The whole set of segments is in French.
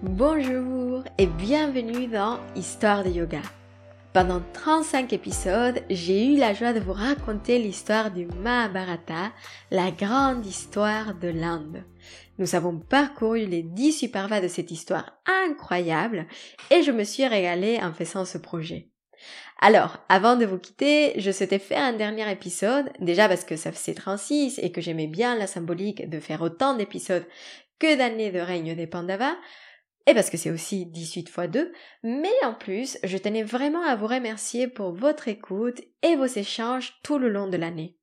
Bonjour et bienvenue dans Histoire de yoga. Pendant 35 épisodes, j'ai eu la joie de vous raconter l'histoire du Mahabharata, la grande histoire de l'Inde. Nous avons parcouru les 10 supervas de cette histoire incroyable et je me suis régalée en faisant ce projet. Alors, avant de vous quitter, je souhaitais faire un dernier épisode, déjà parce que ça faisait 36 et que j'aimais bien la symbolique de faire autant d'épisodes que d'années de règne des Pandavas, et parce que c'est aussi 18 fois 2, mais en plus, je tenais vraiment à vous remercier pour votre écoute et vos échanges tout le long de l'année.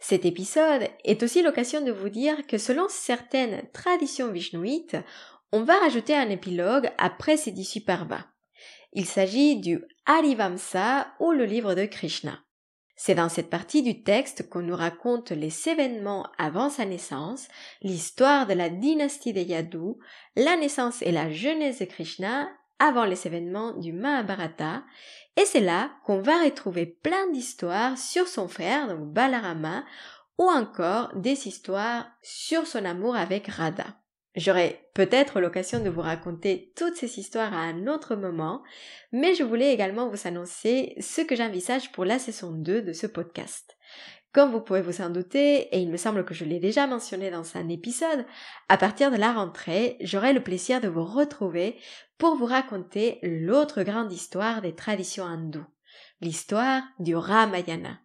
Cet épisode est aussi l'occasion de vous dire que selon certaines traditions vishnouites, on va rajouter un épilogue après ces 18 parvas. Il s'agit du Harivamsa ou le livre de Krishna. C'est dans cette partie du texte qu'on nous raconte les événements avant sa naissance, l'histoire de la dynastie des Yadu, la naissance et la jeunesse de Krishna avant les événements du Mahabharata, et c'est là qu'on va retrouver plein d'histoires sur son frère, donc Balarama, ou encore des histoires sur son amour avec Radha. J'aurai peut-être l'occasion de vous raconter toutes ces histoires à un autre moment, mais je voulais également vous annoncer ce que j'envisage pour la saison 2 de ce podcast. Comme vous pouvez vous en douter, et il me semble que je l'ai déjà mentionné dans un épisode, à partir de la rentrée, j'aurai le plaisir de vous retrouver pour vous raconter l'autre grande histoire des traditions hindoues, l'histoire du Ramayana.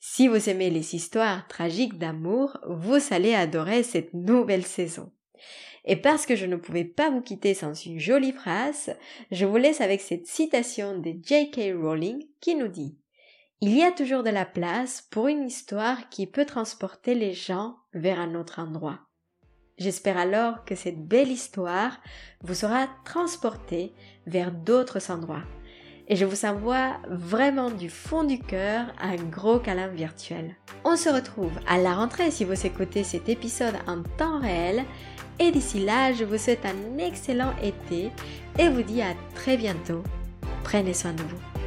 Si vous aimez les histoires tragiques d'amour, vous allez adorer cette nouvelle saison. Et parce que je ne pouvais pas vous quitter sans une jolie phrase, je vous laisse avec cette citation de J.K. Rowling qui nous dit Il y a toujours de la place pour une histoire qui peut transporter les gens vers un autre endroit. J'espère alors que cette belle histoire vous sera transportée vers d'autres endroits. Et je vous envoie vraiment du fond du cœur un gros câlin virtuel. On se retrouve à la rentrée si vous écoutez cet épisode en temps réel et d'ici là, je vous souhaite un excellent été et vous dis à très bientôt. Prenez soin de vous.